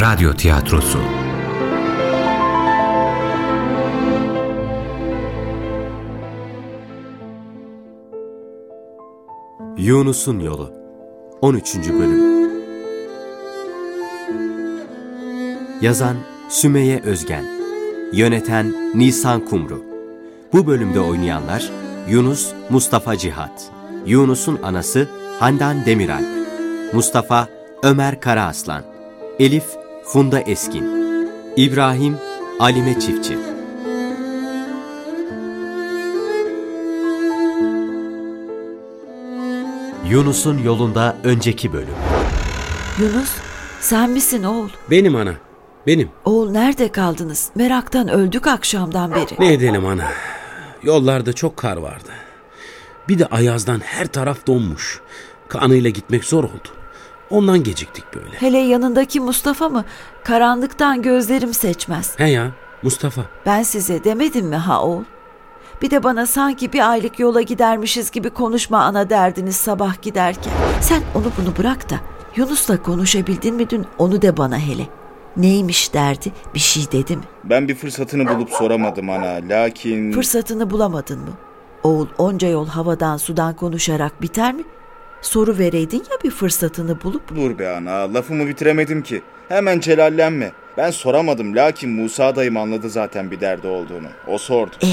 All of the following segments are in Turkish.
Radyo Tiyatrosu Yunus'un Yolu 13. Bölüm Yazan Sümeyye Özgen Yöneten Nisan Kumru Bu bölümde oynayanlar Yunus Mustafa Cihat Yunus'un anası Handan Demiralp Mustafa Ömer Karaaslan Elif Funda Eskin İbrahim Alime Çiftçi Yunus'un yolunda önceki bölüm Yunus, sen misin oğul? Benim ana. Benim. Oğul nerede kaldınız? Meraktan öldük akşamdan beri. Ne edelim ana? Yollarda çok kar vardı. Bir de ayazdan her taraf donmuş. Kanıyla gitmek zor oldu. Ondan geciktik böyle. Hele yanındaki Mustafa mı? Karanlıktan gözlerim seçmez. He ya Mustafa. Ben size demedim mi ha oğul? Bir de bana sanki bir aylık yola gidermişiz gibi konuşma ana derdiniz sabah giderken. Sen onu bunu bırak da Yunus'la konuşabildin mi dün onu de bana hele. Neymiş derdi bir şey dedi mi? Ben bir fırsatını bulup soramadım ana. Lakin Fırsatını bulamadın mı? Oğul onca yol havadan sudan konuşarak biter mi? Soru vereydin ya bir fırsatını bulup. dur be ana. Lafımı bitiremedim ki. Hemen celallenme. Ben soramadım. Lakin Musa dayım anladı zaten bir derdi olduğunu. O sordu. Ee,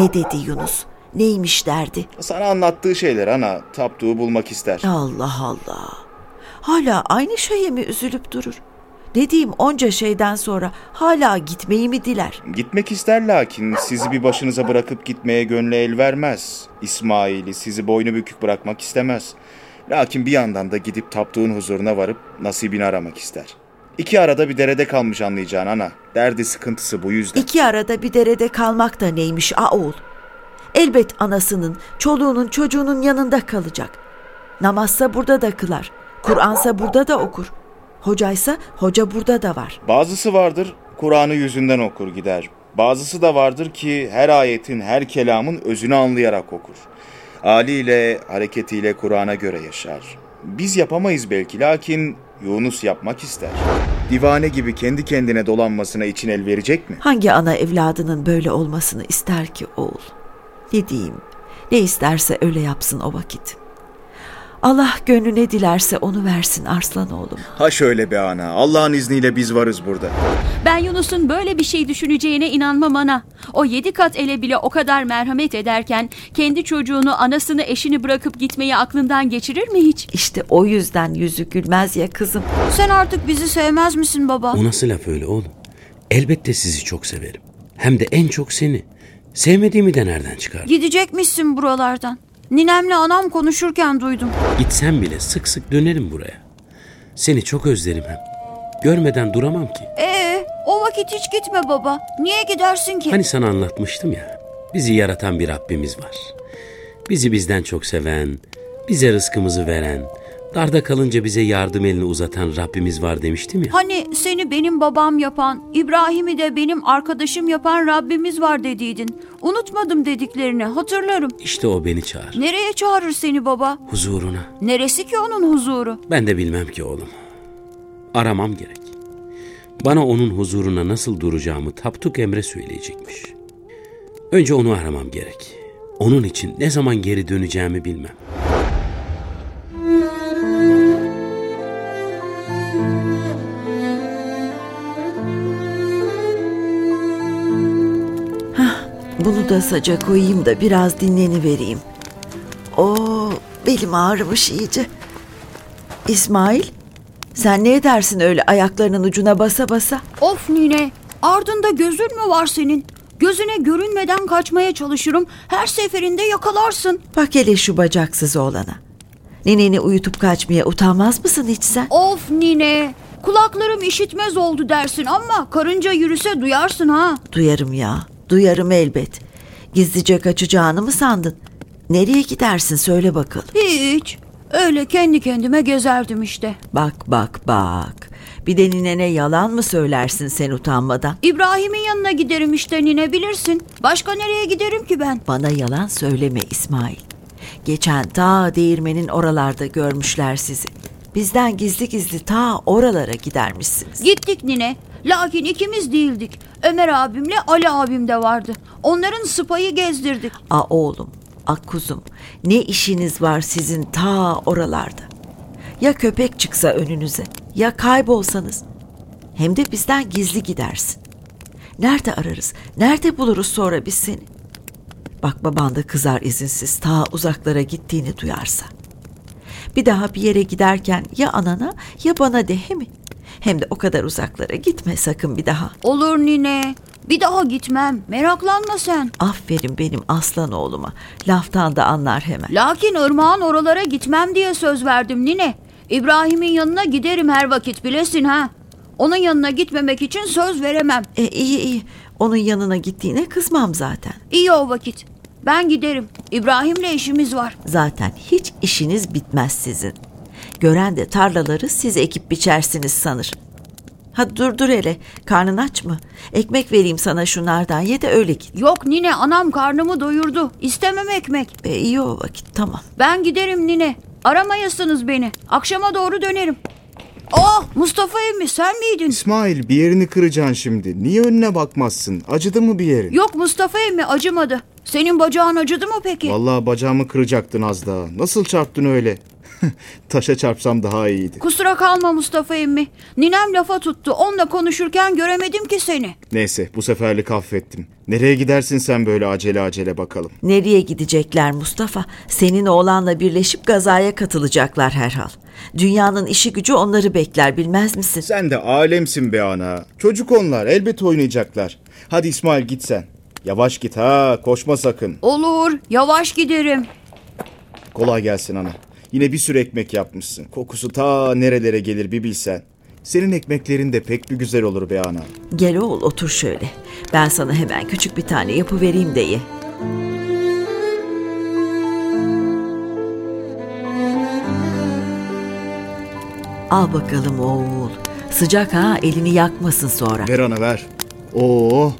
ne dedi Yunus? Neymiş derdi? Sana anlattığı şeyler ana. Tapduğu bulmak ister. Allah Allah. Hala aynı şeye mi üzülüp durur? Dediğim onca şeyden sonra hala gitmeyi mi diler? Gitmek ister lakin sizi bir başınıza bırakıp gitmeye gönlü el vermez. İsmail'i sizi boynu bükük bırakmak istemez. Lakin bir yandan da gidip taptuğun huzuruna varıp nasibini aramak ister. İki arada bir derede kalmış anlayacağın ana. Derdi sıkıntısı bu yüzden. İki arada bir derede kalmak da neymiş a oğul? Elbet anasının, çoluğunun, çocuğunun yanında kalacak. Namazsa burada da kılar. Kur'ansa burada da okur. Hocaysa hoca burada da var. Bazısı vardır Kur'an'ı yüzünden okur gider. Bazısı da vardır ki her ayetin, her kelamın özünü anlayarak okur. Haliyle, hareketiyle Kur'an'a göre yaşar. Biz yapamayız belki lakin Yunus yapmak ister. Divane gibi kendi kendine dolanmasına için el verecek mi? Hangi ana evladının böyle olmasını ister ki oğul? Ne diyeyim? Ne isterse öyle yapsın o vakit. Allah gönlüne dilerse onu versin arslan oğlum. Ha şöyle be ana, Allah'ın izniyle biz varız burada. Ben Yunus'un böyle bir şey düşüneceğine inanmam ana. O yedi kat ele bile o kadar merhamet ederken kendi çocuğunu, anasını, eşini bırakıp gitmeyi aklından geçirir mi hiç? İşte o yüzden yüzü gülmez ya kızım. Sen artık bizi sevmez misin baba? O nasıl laf öyle oğlum? Elbette sizi çok severim. Hem de en çok seni. Sevmediğimi de nereden çıkar? Gidecekmişsin buralardan. Ninemle anam konuşurken duydum. Gitsem bile sık sık dönerim buraya. Seni çok özlerim hem. Görmeden duramam ki. Ee, o vakit hiç gitme baba. Niye gidersin ki? Hani sana anlatmıştım ya. Bizi yaratan bir Rabbimiz var. Bizi bizden çok seven, bize rızkımızı veren, darda kalınca bize yardım elini uzatan Rabbimiz var demiştim ya. Hani seni benim babam yapan, İbrahim'i de benim arkadaşım yapan Rabbimiz var dediydin. Unutmadım dediklerini, hatırlarım. İşte o beni çağır. Nereye çağırır seni baba? Huzuruna. Neresi ki onun huzuru? Ben de bilmem ki oğlum. Aramam gerek. Bana onun huzuruna nasıl duracağımı Tapduk Emre söyleyecekmiş. Önce onu aramam gerek. Onun için ne zaman geri döneceğimi bilmem. Bunu da saca koyayım da biraz dinlenivereyim. Oo, belim ağrımış iyice. İsmail, sen ne edersin öyle ayaklarının ucuna basa basa? Of nine, ardında gözün mü var senin? Gözüne görünmeden kaçmaya çalışırım. Her seferinde yakalarsın. Bak hele şu bacaksız oğlana. Nineni uyutup kaçmaya utanmaz mısın hiç sen? Of nine, kulaklarım işitmez oldu dersin ama karınca yürüse duyarsın ha. Duyarım ya, duyarım elbet. Gizlice kaçacağını mı sandın? Nereye gidersin söyle bakalım. Hiç. Öyle kendi kendime gezerdim işte. Bak bak bak. Bir de ninene yalan mı söylersin sen utanmadan? İbrahim'in yanına giderim işte nine bilirsin. Başka nereye giderim ki ben? Bana yalan söyleme İsmail. Geçen ta değirmenin oralarda görmüşler sizi. Bizden gizli gizli ta oralara gidermişsiniz. Gittik nine. Lakin ikimiz değildik. Ömer abimle Ali abim de vardı. Onların sıpayı gezdirdik. A oğlum, a kuzum, ne işiniz var sizin ta oralarda? Ya köpek çıksa önünüze, ya kaybolsanız. Hem de bizden gizli gidersin. Nerede ararız, nerede buluruz sonra biz seni? Bak baban da kızar izinsiz ta uzaklara gittiğini duyarsa. Bir daha bir yere giderken ya anana ya bana de he mi? Hem de o kadar uzaklara gitme sakın bir daha. Olur nine. Bir daha gitmem. Meraklanma sen. Aferin benim aslan oğluma. Laftan da anlar hemen. Lakin ırmağın oralara gitmem diye söz verdim nine. İbrahim'in yanına giderim her vakit bilesin ha. Onun yanına gitmemek için söz veremem. E iyi iyi. Onun yanına gittiğine kızmam zaten. İyi o vakit. Ben giderim. İbrahim'le işimiz var. Zaten hiç işiniz bitmez sizin. Gören de tarlaları siz ekip biçersiniz sanır. Ha dur dur hele. Karnın aç mı? Ekmek vereyim sana şunlardan ye de öyle git. Yok nine anam karnımı doyurdu. İstemem ekmek. E iyi o vakit tamam. Ben giderim nine. Aramayasınız beni. Akşama doğru dönerim. Oh Mustafa emmi sen miydin? İsmail bir yerini kıracaksın şimdi. Niye önüne bakmazsın? Acıdı mı bir yerin? Yok Mustafa emmi acımadı. Senin bacağın acıdı mı peki? Vallahi bacağımı kıracaktın az daha. Nasıl çarptın öyle? Taşa çarpsam daha iyiydi. Kusura kalma Mustafa emmi. Ninem lafa tuttu. Onunla konuşurken göremedim ki seni. Neyse bu seferlik affettim. Nereye gidersin sen böyle acele acele bakalım. Nereye gidecekler Mustafa? Senin oğlanla birleşip gazaya katılacaklar herhal. Dünyanın işi gücü onları bekler bilmez misin? Sen de alemsin be ana. Çocuk onlar elbet oynayacaklar. Hadi İsmail git sen. Yavaş git ha koşma sakın. Olur yavaş giderim. Kolay gelsin ana. Yine bir sürü ekmek yapmışsın. Kokusu ta nerelere gelir bir bilsen. Senin ekmeklerin de pek bir güzel olur be ana. Gel oğul otur şöyle. Ben sana hemen küçük bir tane yapıvereyim de ye. Al bakalım oğul. Sıcak ha elini yakmasın sonra. Ver ana ver. Oo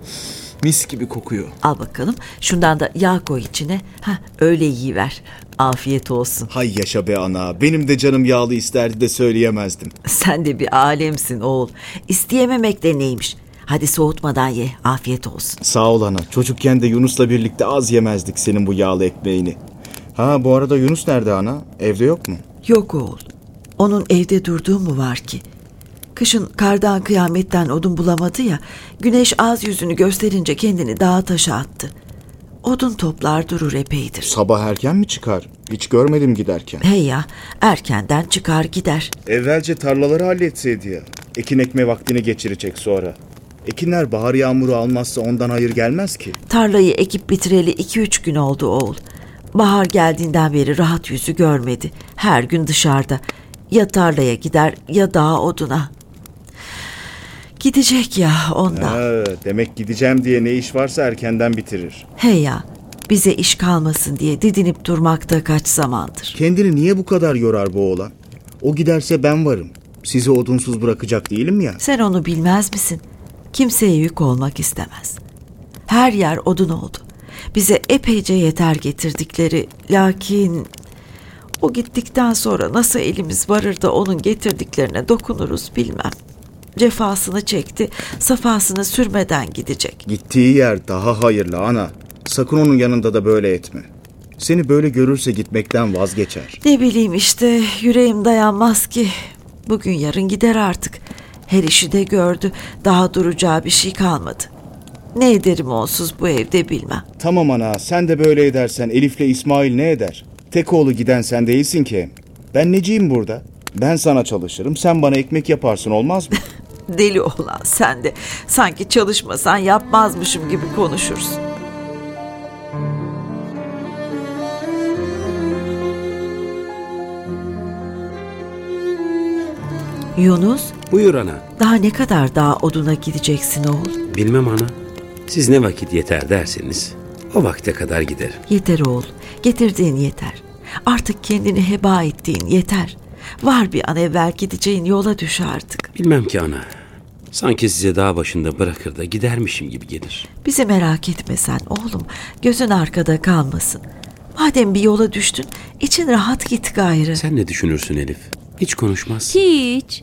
mis gibi kokuyor. Al bakalım şundan da yağ koy içine. Ha öyle yiyiver. Afiyet olsun. Hay yaşa be ana. Benim de canım yağlı isterdi de söyleyemezdim. Sen de bir alemsin oğul. İsteyememek de neymiş. Hadi soğutmadan ye. Afiyet olsun. Sağ ol ana. Çocukken de Yunus'la birlikte az yemezdik senin bu yağlı ekmeğini. Ha bu arada Yunus nerede ana? Evde yok mu? Yok oğul. Onun evde durduğu mu var ki? Kışın kardan kıyametten odun bulamadı ya, güneş az yüzünü gösterince kendini dağa taşa attı. Odun toplar durur epeydir. Sabah erken mi çıkar? Hiç görmedim giderken. Hey ya, erkenden çıkar gider. Evvelce tarlaları halletseydi ya. Ekin ekme vaktini geçirecek sonra. Ekinler bahar yağmuru almazsa ondan hayır gelmez ki. Tarlayı ekip bitireli iki üç gün oldu oğul. Bahar geldiğinden beri rahat yüzü görmedi. Her gün dışarıda. Ya tarlaya gider ya dağa oduna. Gidecek ya ondan. Ha, demek gideceğim diye ne iş varsa erkenden bitirir. Hey ya, bize iş kalmasın diye didinip durmakta kaç zamandır. Kendini niye bu kadar yorar bu oğlan? O giderse ben varım. Sizi odunsuz bırakacak değilim ya. Sen onu bilmez misin? Kimseye yük olmak istemez. Her yer odun oldu. Bize epeyce yeter getirdikleri. Lakin o gittikten sonra nasıl elimiz varır da onun getirdiklerine dokunuruz bilmem. Cefasını çekti, safasını sürmeden gidecek. Gittiği yer daha hayırlı ana. Sakın onun yanında da böyle etme. Seni böyle görürse gitmekten vazgeçer. Ne bileyim işte yüreğim dayanmaz ki. Bugün yarın gider artık. Her işi de gördü. Daha duracağı bir şey kalmadı. Ne ederim onsuz bu evde bilmem. Tamam ana sen de böyle edersen Elif'le İsmail ne eder? Tek oğlu giden sen değilsin ki. Ben neciyim burada? Ben sana çalışırım sen bana ekmek yaparsın olmaz mı? Deli olan sen de. Sanki çalışmasan yapmazmışım gibi konuşursun. Yunus, Buyur ana. daha ne kadar daha oduna gideceksin oğul? Bilmem ana. Siz ne vakit yeter derseniz o vakte kadar giderim. Yeter oğul, getirdiğin yeter. Artık kendini heba ettiğin yeter. Var bir an evvel gideceğin yola düş artık. Bilmem ki ana. Sanki size dağ başında bırakır da gidermişim gibi gelir. Bizi merak etme sen oğlum. Gözün arkada kalmasın. Madem bir yola düştün, için rahat git gayrı. Sen ne düşünürsün Elif? Hiç konuşmaz. Hiç.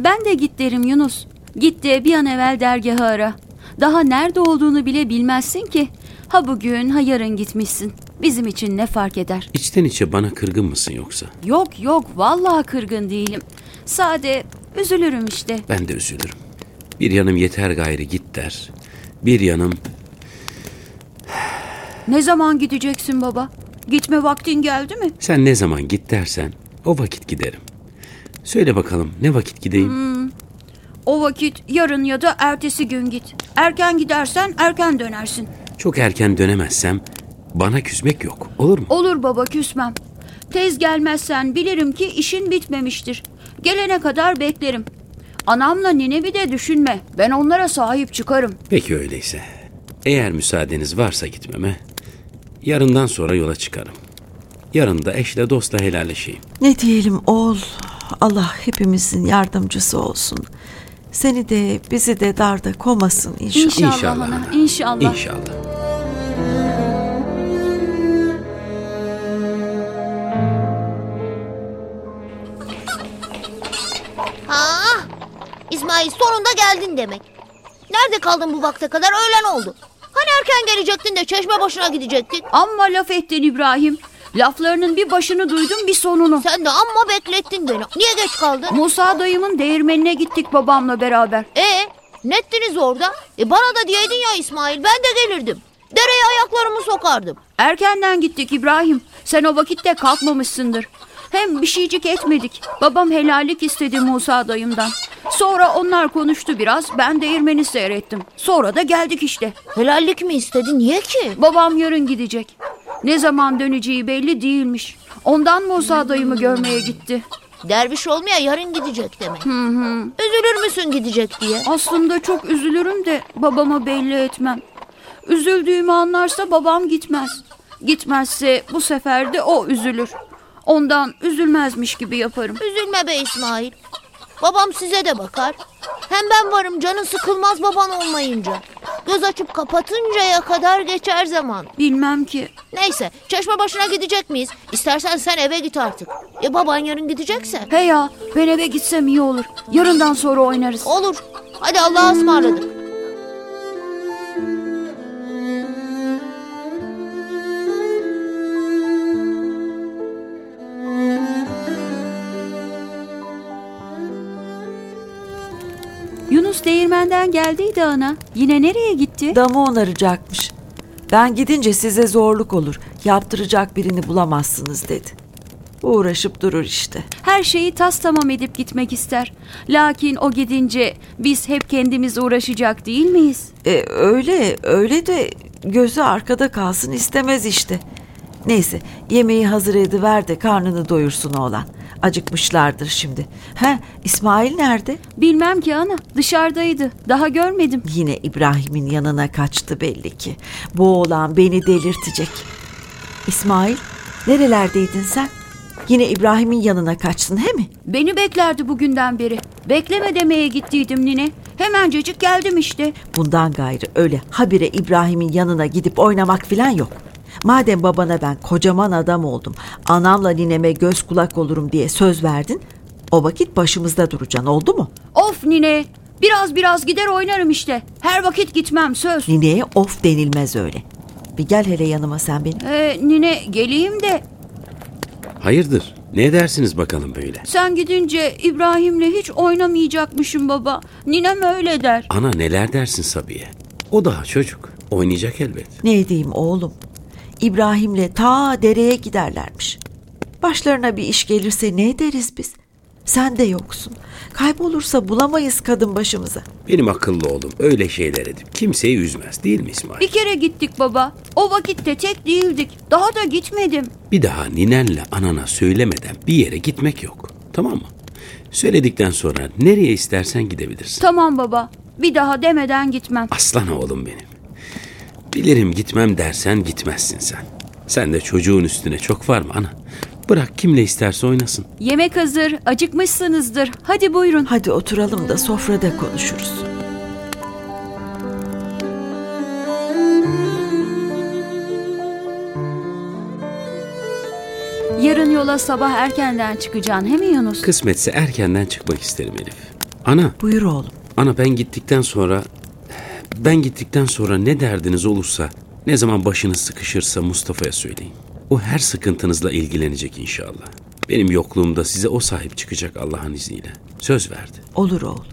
Ben de git derim Yunus. Git de bir an evvel dergahı ara. Daha nerede olduğunu bile bilmezsin ki. Ha bugün ha yarın gitmişsin. Bizim için ne fark eder? İçten içe bana kırgın mısın yoksa? Yok yok vallahi kırgın değilim. Sade üzülürüm işte. Ben de üzülürüm. Bir yanım yeter gayrı git der. Bir yanım Ne zaman gideceksin baba? Gitme vaktin geldi mi? sen ne zaman git dersen o vakit giderim. Söyle bakalım ne vakit gideyim? O vakit yarın ya da ertesi gün git. Erken gidersen erken dönersin. Çok erken dönemezsem bana küsmek yok. Olur mu? Olur baba küsmem. Tez gelmezsen bilirim ki işin bitmemiştir. Gelene kadar beklerim. Anamla ninemi de düşünme. Ben onlara sahip çıkarım. Peki öyleyse. Eğer müsaadeniz varsa gitmeme, yarından sonra yola çıkarım. Yarın da eşle dostla helalleşeyim. Ne diyelim oğul, Allah hepimizin yardımcısı olsun. Seni de bizi de darda komasın inşallah. İnşallah, ana. İnşallah. İnşallah. İsmail sonunda geldin demek. Nerede kaldın bu vakte kadar öğlen oldu. Hani erken gelecektin de çeşme başına gidecektik. Amma laf ettin İbrahim. Laflarının bir başını duydum bir sonunu. Sen de amma beklettin beni. Niye geç kaldın? Musa dayımın değirmenine gittik babamla beraber. E nettiniz orada? E bana da diyeydin ya İsmail ben de gelirdim. Dereye ayaklarımı sokardım. Erkenden gittik İbrahim. Sen o vakitte kalkmamışsındır. Hem bir şeycik etmedik. Babam helallik istedi Musa dayımdan. Sonra onlar konuştu biraz. Ben değirmeni seyrettim. Sonra da geldik işte. Helallik mi istedi? Niye ki? Babam yarın gidecek. Ne zaman döneceği belli değilmiş. Ondan Musa dayımı görmeye gitti. Derviş olmaya yarın gidecek demek. Üzülür müsün gidecek diye? Aslında çok üzülürüm de babama belli etmem. Üzüldüğümü anlarsa babam gitmez. Gitmezse bu sefer de o üzülür. Ondan üzülmezmiş gibi yaparım. Üzülme be İsmail. Babam size de bakar. Hem ben varım canın sıkılmaz baban olmayınca. Göz açıp kapatıncaya kadar geçer zaman. Bilmem ki. Neyse çeşme başına gidecek miyiz? İstersen sen eve git artık. E baban yarın gidecekse. He ya ben eve gitsem iyi olur. Yarından sonra oynarız. Olur. Hadi Allah'a ısmarladık. Yunus değirmenden geldiydi ana. Yine nereye gitti? Damı onaracakmış. Ben gidince size zorluk olur. Yaptıracak birini bulamazsınız dedi. Uğraşıp durur işte. Her şeyi tas tamam edip gitmek ister. Lakin o gidince biz hep kendimiz uğraşacak değil miyiz? E, öyle öyle de gözü arkada kalsın istemez işte. Neyse yemeği hazır ediver de karnını doyursun oğlan. Acıkmışlardır şimdi. He İsmail nerede? Bilmem ki ana. Dışarıdaydı. Daha görmedim. Yine İbrahim'in yanına kaçtı belli ki. Bu oğlan beni delirtecek. İsmail nerelerdeydin sen? Yine İbrahim'in yanına kaçtın he mi? Beni beklerdi bugünden beri. Bekleme demeye gittiydim nine. Hemencecik geldim işte. Bundan gayrı öyle habire İbrahim'in yanına gidip oynamak filan yok. Madem babana ben kocaman adam oldum, anamla nineme göz kulak olurum diye söz verdin, o vakit başımızda duracaksın oldu mu? Of nine. Biraz biraz gider oynarım işte. Her vakit gitmem söz. Nineye of denilmez öyle. Bir gel hele yanıma sen benim. Ee, nine geleyim de Hayırdır? Ne dersiniz bakalım böyle? sen gidince İbrahim'le hiç oynamayacakmışım baba. Ninem öyle der. Ana neler dersin Sabiye? O daha çocuk. Oynayacak elbet. Ne edeyim oğlum? İbrahim'le ta dereye giderlermiş. Başlarına bir iş gelirse ne ederiz biz? Sen de yoksun. Kaybolursa bulamayız kadın başımıza. Benim akıllı oğlum öyle şeyler edip kimseyi üzmez değil mi İsmail? Bir kere gittik baba. O vakitte tek değildik. Daha da gitmedim. Bir daha ninenle anana söylemeden bir yere gitmek yok. Tamam mı? Söyledikten sonra nereye istersen gidebilirsin. Tamam baba. Bir daha demeden gitmem. Aslan oğlum benim. Bilirim gitmem dersen gitmezsin sen. Sen de çocuğun üstüne çok var mı ana? Bırak kimle isterse oynasın. Yemek hazır. Acıkmışsınızdır. Hadi buyurun. Hadi oturalım da sofrada konuşuruz. Yarın yola sabah erkenden çıkacaksın he mi Yunus? Kısmetse erkenden çıkmak isterim Elif. Ana, Buyur oğlum. ana ben gittikten sonra... Ben gittikten sonra ne derdiniz olursa, ne zaman başınız sıkışırsa Mustafa'ya söyleyin. O her sıkıntınızla ilgilenecek inşallah. Benim yokluğumda size o sahip çıkacak Allah'ın izniyle. Söz verdi. Olur oğlum.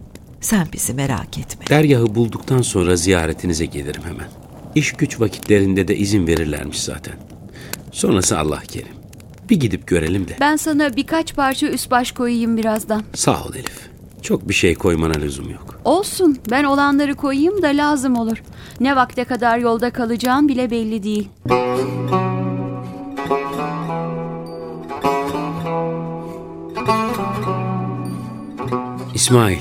Sen bizi merak etme. Dergahı bulduktan sonra ziyaretinize gelirim hemen. İş güç vakitlerinde de izin verirlermiş zaten. Sonrası Allah kerim. Bir gidip görelim de. Ben sana birkaç parça üst baş koyayım birazdan. Sağ ol Elif. Çok bir şey koymana lüzum yok. Olsun ben olanları koyayım da lazım olur. Ne vakte kadar yolda kalacağım bile belli değil. İsmail,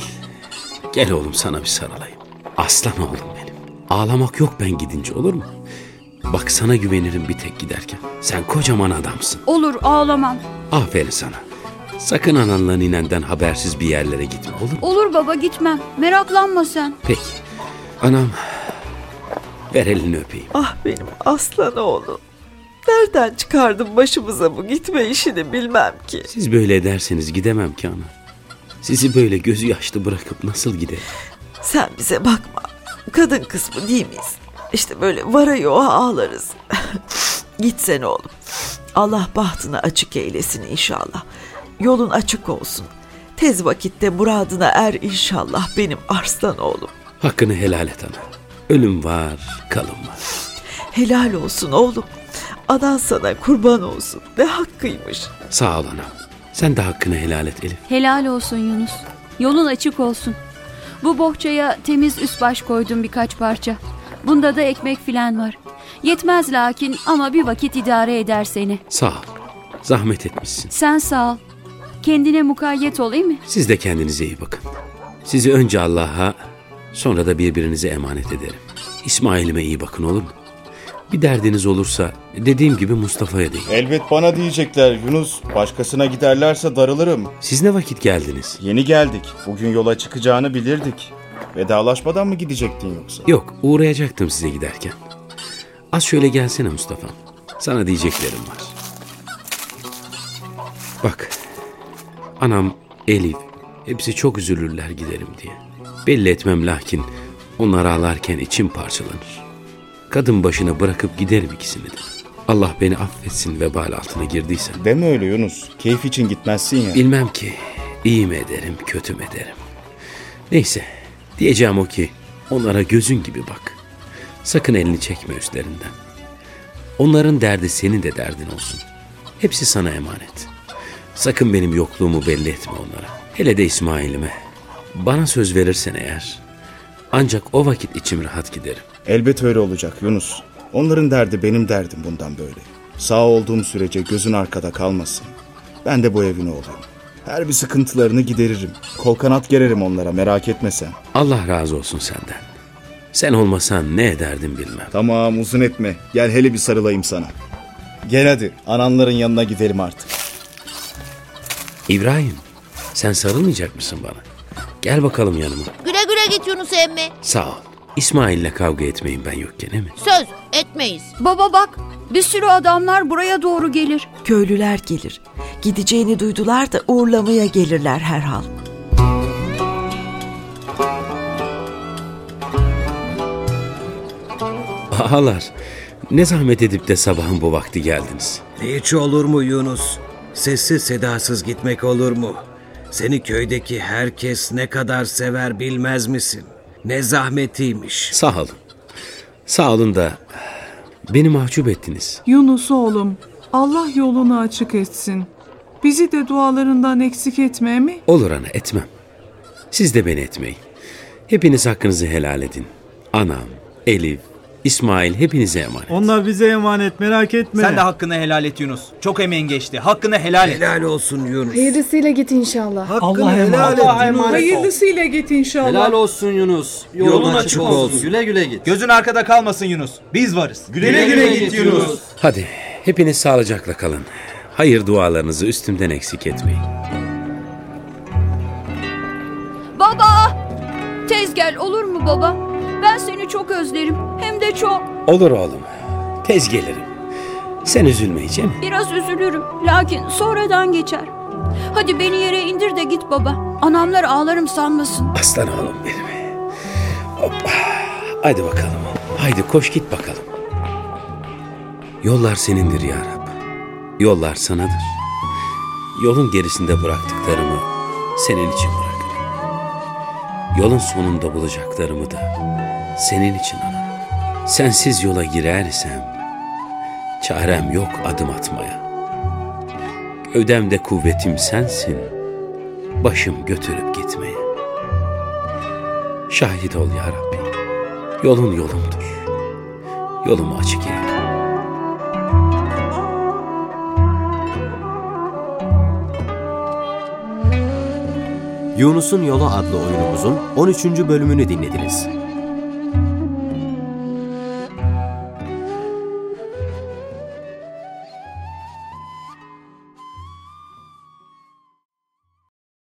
gel oğlum sana bir sarılayım. Aslan oğlum benim. Ağlamak yok ben gidince olur mu? Bak sana güvenirim bir tek giderken. Sen kocaman adamsın. Olur ağlamam. Aferin sana. Sakın ananla ninenden habersiz bir yerlere gitme olur mu? Olur baba gitmem. Meraklanma sen. Peki. Anam, ver elini öpeyim. Ah benim aslan oğlum. Nereden çıkardın başımıza bu gitme işini bilmem ki. Siz böyle ederseniz gidemem ki ana. Sizi böyle gözü yaşlı bırakıp nasıl giderim? Sen bize bakma. Kadın kısmı değil miyiz? İşte böyle vara yoğa ağlarız. Gitsene oğlum. Allah bahtını açık eylesin inşallah. Yolun açık olsun. Tez vakitte muradına er inşallah benim arslan oğlum. Hakkını helal et ana. Ölüm var, kalım var. Helal olsun oğlum. Anan sana kurban olsun. Ne hakkıymış. Sağ ol anam. Sen de hakkını helal et Elif. Helal olsun Yunus. Yolun açık olsun. Bu bohçaya temiz üst baş koydum birkaç parça. Bunda da ekmek filan var. Yetmez lakin ama bir vakit idare eder seni. Sağ ol. Zahmet etmişsin. Sen sağ ol. Kendine mukayyet ol iyi mi? Siz de kendinize iyi bakın. Sizi önce Allah'a sonra da birbirinize emanet ederim. İsmail'ime iyi bakın olur mu? Bir derdiniz olursa dediğim gibi Mustafa'ya deyin. Elbet bana diyecekler Yunus. Başkasına giderlerse darılırım. Siz ne vakit geldiniz? Yeni geldik. Bugün yola çıkacağını bilirdik. Vedalaşmadan mı gidecektin yoksa? Yok uğrayacaktım size giderken. Az şöyle gelsene Mustafa. Sana diyeceklerim var. Bak anam Elif hepsi çok üzülürler giderim diye. Belli etmem lakin onlar ağlarken içim parçalanır. Kadın başına bırakıp giderim ikisini de. Allah beni affetsin vebal altına girdiysem. Deme öyle Yunus. Keyif için gitmezsin ya. Bilmem ki iyi mi ederim kötü mü ederim. Neyse diyeceğim o ki onlara gözün gibi bak. Sakın elini çekme üstlerinden. Onların derdi senin de derdin olsun. Hepsi sana emanet. Sakın benim yokluğumu belli etme onlara. Hele de İsmail'ime. Bana söz verirsen eğer ancak o vakit içim rahat giderim. Elbet öyle olacak Yunus. Onların derdi benim derdim bundan böyle. Sağ olduğum sürece gözün arkada kalmasın. Ben de bu evin oğluyum. Her bir sıkıntılarını gideririm. Kol kanat gererim onlara merak etme sen. Allah razı olsun senden. Sen olmasan ne ederdim bilmem. Tamam uzun etme. Gel hele bir sarılayım sana. Gel hadi ananların yanına gidelim artık. İbrahim sen sarılmayacak mısın bana? Gel bakalım yanıma. Güle güle git Yunus emmi. Sağ ol. İsmail'le kavga etmeyin ben yokken değil mi? Söz etmeyiz. Baba bak bir sürü adamlar buraya doğru gelir. Köylüler gelir. Gideceğini duydular da uğurlamaya gelirler herhal. Ağalar ne zahmet edip de sabahın bu vakti geldiniz. Hiç olur mu Yunus? Sessiz sedasız gitmek olur mu? Seni köydeki herkes ne kadar sever bilmez misin? Ne zahmetiymiş. Sağ olun. Sağ olun da beni mahcup ettiniz. Yunus oğlum, Allah yolunu açık etsin. Bizi de dualarından eksik etme mi? Olur ana etmem. Siz de beni etmeyin. Hepiniz hakkınızı helal edin. Anam, Elif, İsmail hepinize emanet. Onlar bize emanet merak etme. Sen de hakkını helal et Yunus. Çok emeğin geçti. Hakkını helal et. Helal olsun Yunus. Hayırlısıyla git inşallah. Hakkını Allah'a helal emanet. et. Hayırlısıyla git inşallah. olsun Yunus. Yolun açık olsun. Güle güle git. Gözün arkada kalmasın Yunus. Biz varız. Güle güle, git Yunus. Hadi hepiniz sağlıcakla kalın. Hayır dualarınızı üstümden eksik etmeyin. Baba! Tez gel olur mu baba? Çok özlerim. Hem de çok. Olur oğlum. Tez gelirim. Sen üzülme Cem. Biraz üzülürüm lakin sonradan geçer. Hadi beni yere indir de git baba. Anamlar ağlarım sanmasın. Aslan oğlum benim. Hoppa. Haydi bakalım. Haydi koş git bakalım. Yollar senindir ya Rab. Yollar sanadır. Yolun gerisinde bıraktıklarımı senin için bırakırım. Yolun sonunda bulacaklarımı da senin için alırım. Sensiz yola girersem çarem yok adım atmaya. Gövdemde kuvvetim sensin, başım götürüp gitmeye. Şahit ol ya Rabbi, yolun yolumdur. Yolumu açık eyle. Yunus'un Yolu adlı oyunumuzun 13. bölümünü dinlediniz.